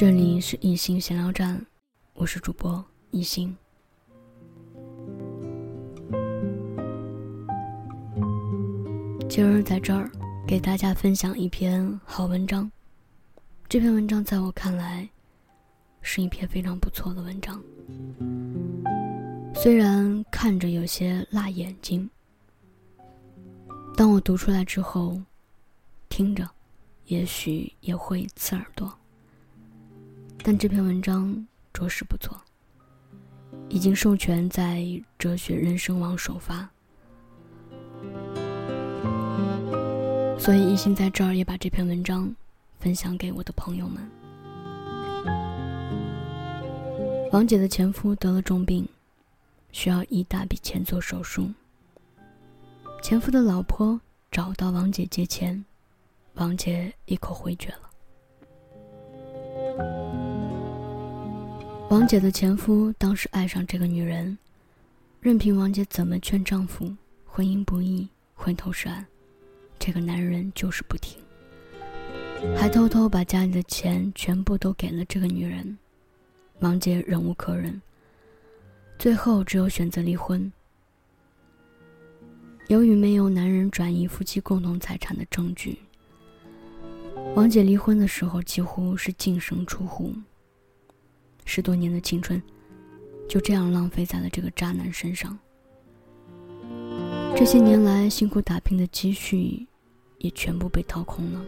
这里是一心闲聊站，我是主播一心。今儿在这儿给大家分享一篇好文章。这篇文章在我看来，是一篇非常不错的文章。虽然看着有些辣眼睛，当我读出来之后，听着，也许也会刺耳朵。但这篇文章着实不错，已经授权在哲学人生网首发，所以一心在这儿也把这篇文章分享给我的朋友们。王姐的前夫得了重病。需要一大笔钱做手术。前夫的老婆找到王姐借钱，王姐一口回绝了。王姐的前夫当时爱上这个女人，任凭王姐怎么劝丈夫，婚姻不易，回头是岸，这个男人就是不听，还偷偷把家里的钱全部都给了这个女人。王姐忍无可忍。最后只有选择离婚。由于没有男人转移夫妻共同财产的证据，王姐离婚的时候几乎是净身出户。十多年的青春，就这样浪费在了这个渣男身上。这些年来辛苦打拼的积蓄，也全部被掏空了。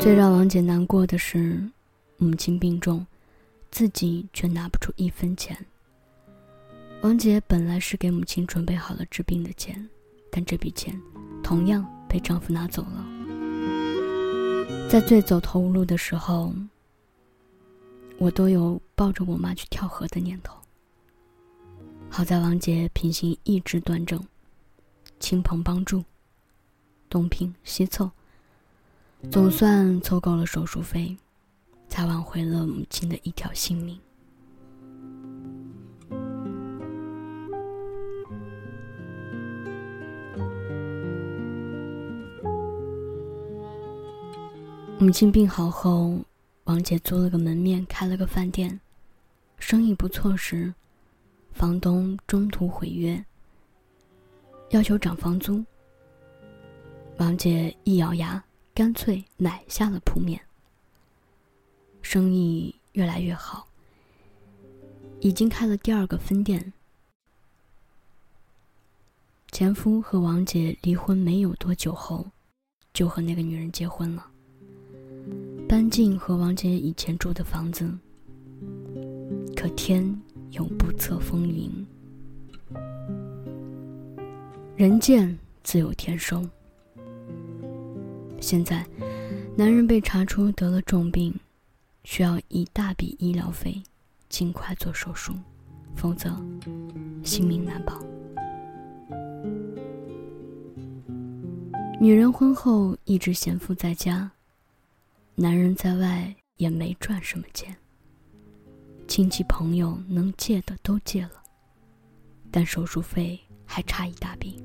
最让王姐难过的是，母亲病重，自己却拿不出一分钱。王姐本来是给母亲准备好了治病的钱，但这笔钱同样被丈夫拿走了。在最走投无路的时候，我都有抱着我妈去跳河的念头。好在王姐品行一直端正，亲朋帮助，东拼西凑。总算凑够了手术费，才挽回了母亲的一条性命。母亲病好后，王姐租了个门面，开了个饭店，生意不错时，房东中途毁约，要求涨房租。王姐一咬牙。干脆买下了铺面，生意越来越好，已经开了第二个分店。前夫和王姐离婚没有多久后，就和那个女人结婚了，搬进和王姐以前住的房子。可天有不测风云，人贱自有天收。现在，男人被查出得了重病，需要一大笔医疗费，尽快做手术，否则性命难保。女人婚后一直闲赋在家，男人在外也没赚什么钱。亲戚朋友能借的都借了，但手术费还差一大笔。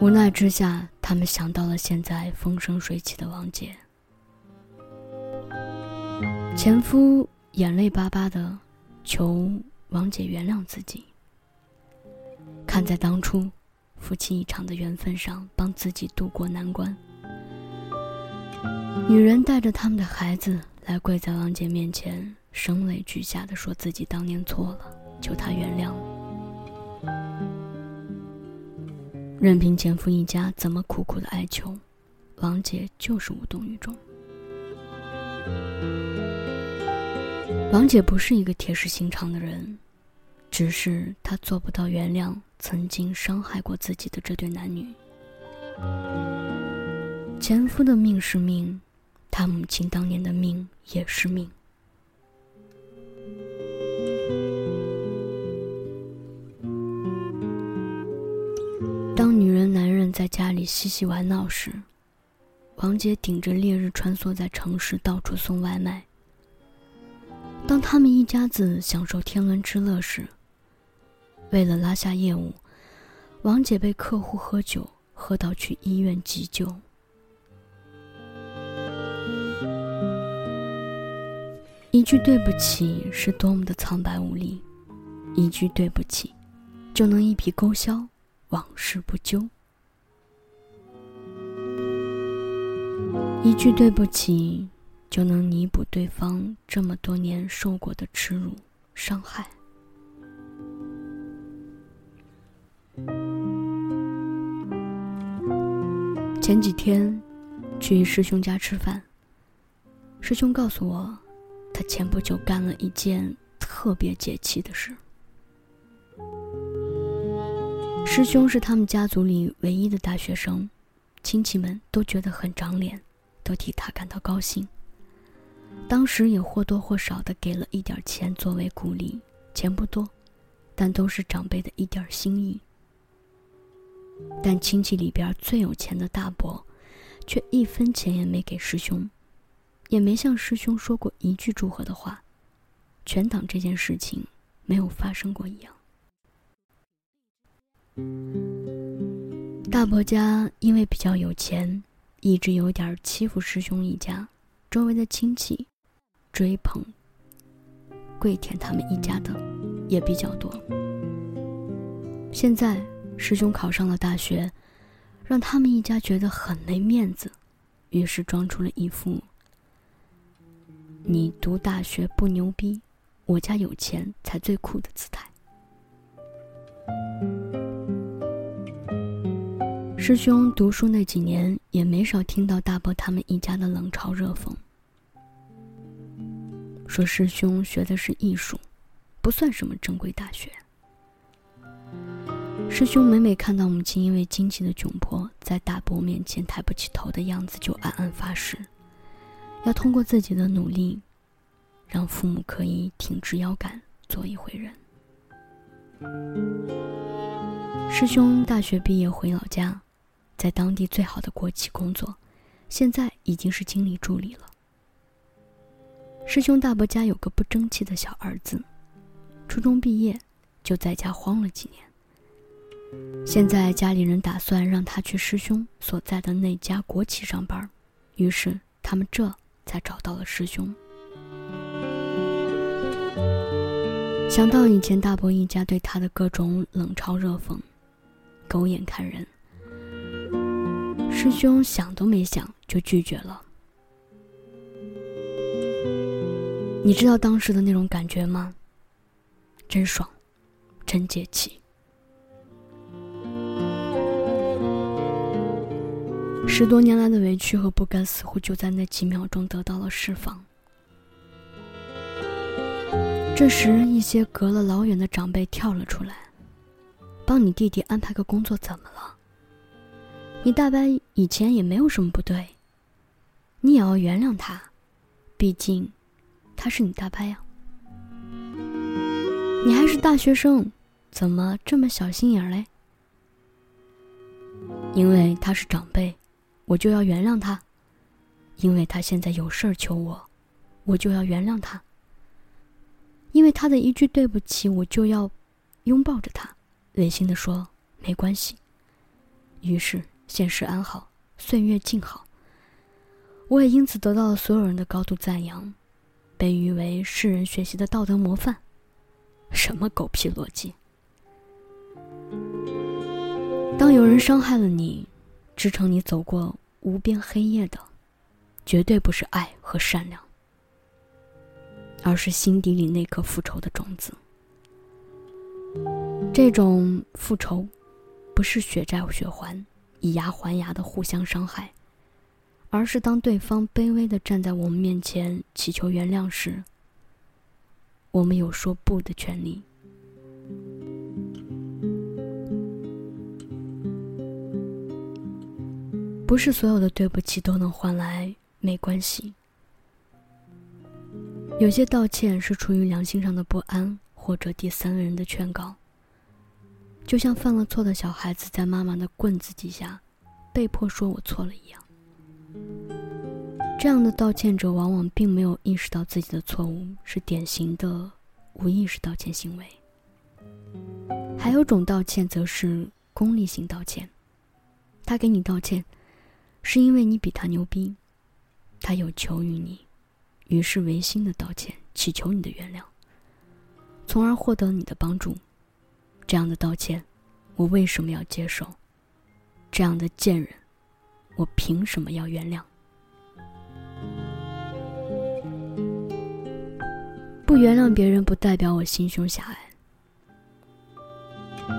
无奈之下，他们想到了现在风生水起的王姐。前夫眼泪巴巴的求王姐原谅自己，看在当初夫妻一场的缘分上，帮自己渡过难关。女人带着他们的孩子来跪在王姐面前，声泪俱下的说自己当年错了，求她原谅。任凭前夫一家怎么苦苦的哀求，王姐就是无动于衷。王姐不是一个铁石心肠的人，只是她做不到原谅曾经伤害过自己的这对男女。前夫的命是命，他母亲当年的命也是命。当女人、男人在家里嬉戏玩闹时，王姐顶着烈日穿梭在城市到处送外卖。当他们一家子享受天伦之乐时，为了拉下业务，王姐被客户喝酒喝到去医院急救。一句对不起是多么的苍白无力，一句对不起，就能一笔勾销往事不究。一句对不起，就能弥补对方这么多年受过的耻辱、伤害。前几天去师兄家吃饭，师兄告诉我。他前不久干了一件特别解气的事。师兄是他们家族里唯一的大学生，亲戚们都觉得很长脸，都替他感到高兴。当时也或多或少的给了一点钱作为鼓励，钱不多，但都是长辈的一点心意。但亲戚里边最有钱的大伯，却一分钱也没给师兄。也没向师兄说过一句祝贺的话，全当这件事情没有发生过一样。大伯家因为比较有钱，一直有点欺负师兄一家，周围的亲戚追捧跪舔他们一家的也比较多。现在师兄考上了大学，让他们一家觉得很没面子，于是装出了一副。你读大学不牛逼，我家有钱才最酷的姿态。师兄读书那几年也没少听到大伯他们一家的冷嘲热讽，说师兄学的是艺术，不算什么正规大学。师兄每每看到母亲因为经济的窘迫，在大伯面前抬不起头的样子，就暗暗发誓。要通过自己的努力，让父母可以挺直腰杆做一回人。师兄大学毕业回老家，在当地最好的国企工作，现在已经是经理助理了。师兄大伯家有个不争气的小儿子，初中毕业就在家荒了几年。现在家里人打算让他去师兄所在的那家国企上班，于是他们这。才找到了师兄。想到以前大伯一家对他的各种冷嘲热讽，狗眼看人，师兄想都没想就拒绝了。你知道当时的那种感觉吗？真爽，真解气。十多年来的委屈和不甘，似乎就在那几秒钟得到了释放。这时，一些隔了老远的长辈跳了出来：“帮你弟弟安排个工作，怎么了？你大伯以前也没有什么不对，你也要原谅他，毕竟他是你大伯呀。你还是大学生，怎么这么小心眼嘞？因为他是长辈。”我就要原谅他，因为他现在有事儿求我，我就要原谅他。因为他的一句对不起，我就要拥抱着他，违心的说没关系。于是现实安好，岁月静好。我也因此得到了所有人的高度赞扬，被誉为世人学习的道德模范。什么狗屁逻辑！当有人伤害了你。支撑你走过无边黑夜的，绝对不是爱和善良，而是心底里那颗复仇的种子。这种复仇，不是血债血还、以牙还牙的互相伤害，而是当对方卑微的站在我们面前祈求原谅时，我们有说不的权利。不是所有的对不起都能换来没关系。有些道歉是出于良心上的不安，或者第三个人的劝告。就像犯了错的小孩子在妈妈的棍子底下，被迫说我错了一样。这样的道歉者往往并没有意识到自己的错误，是典型的无意识道歉行为。还有种道歉，则是功利性道歉。他给你道歉，是因为你比他牛逼，他有求于你，于是违心的道歉，祈求你的原谅，从而获得你的帮助。这样的道歉，我为什么要接受？这样的贱人，我凭什么要原谅？不原谅别人，不代表我心胸狭隘。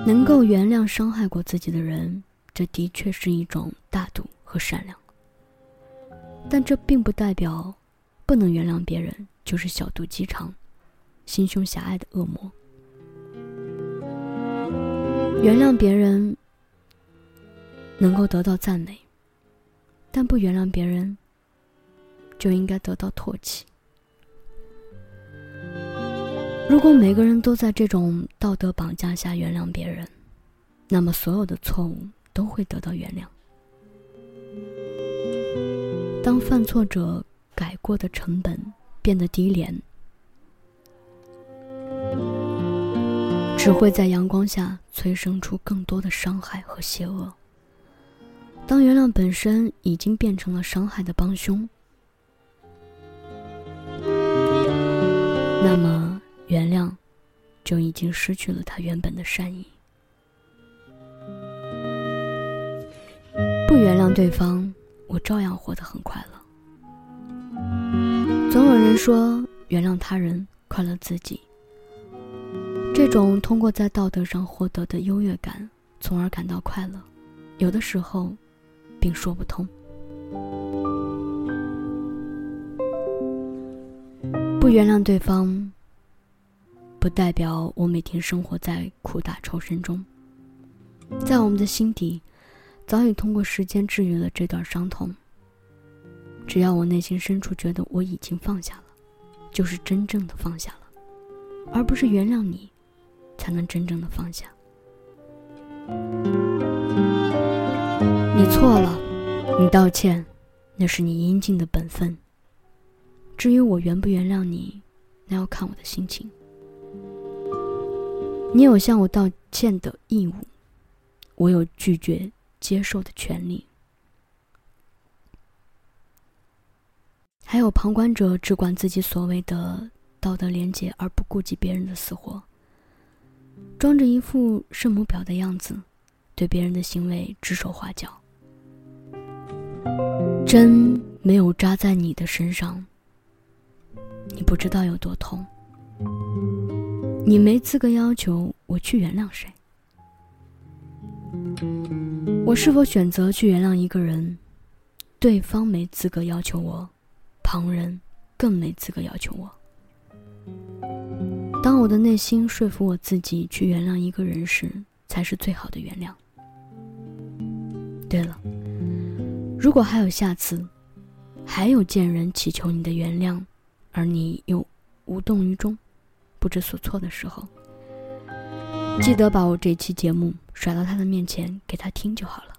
能够原谅伤害过自己的人，这的确是一种大度和善良。但这并不代表，不能原谅别人就是小肚鸡肠、心胸狭隘的恶魔。原谅别人能够得到赞美，但不原谅别人，就应该得到唾弃。如果每个人都在这种道德绑架下原谅别人，那么所有的错误都会得到原谅。当犯错者改过的成本变得低廉，只会在阳光下催生出更多的伤害和邪恶。当原谅本身已经变成了伤害的帮凶，那么。原谅，就已经失去了他原本的善意。不原谅对方，我照样活得很快乐。总有人说，原谅他人，快乐自己。这种通过在道德上获得的优越感，从而感到快乐，有的时候，并说不通。不原谅对方。不代表我每天生活在苦大仇深中，在我们的心底，早已通过时间治愈了这段伤痛。只要我内心深处觉得我已经放下了，就是真正的放下了，而不是原谅你，才能真正的放下。你错了，你道歉，那是你应尽的本分。至于我原不原谅你，那要看我的心情。你有向我道歉的义务，我有拒绝接受的权利。还有旁观者只管自己所谓的道德廉洁，而不顾及别人的死活，装着一副圣母婊的样子，对别人的行为指手画脚。针没有扎在你的身上，你不知道有多痛。你没资格要求我去原谅谁。我是否选择去原谅一个人，对方没资格要求我，旁人更没资格要求我。当我的内心说服我自己去原谅一个人时，才是最好的原谅。对了，如果还有下次，还有贱人祈求你的原谅，而你又无动于衷。不知所措的时候，记得把我这期节目甩到他的面前，给他听就好了。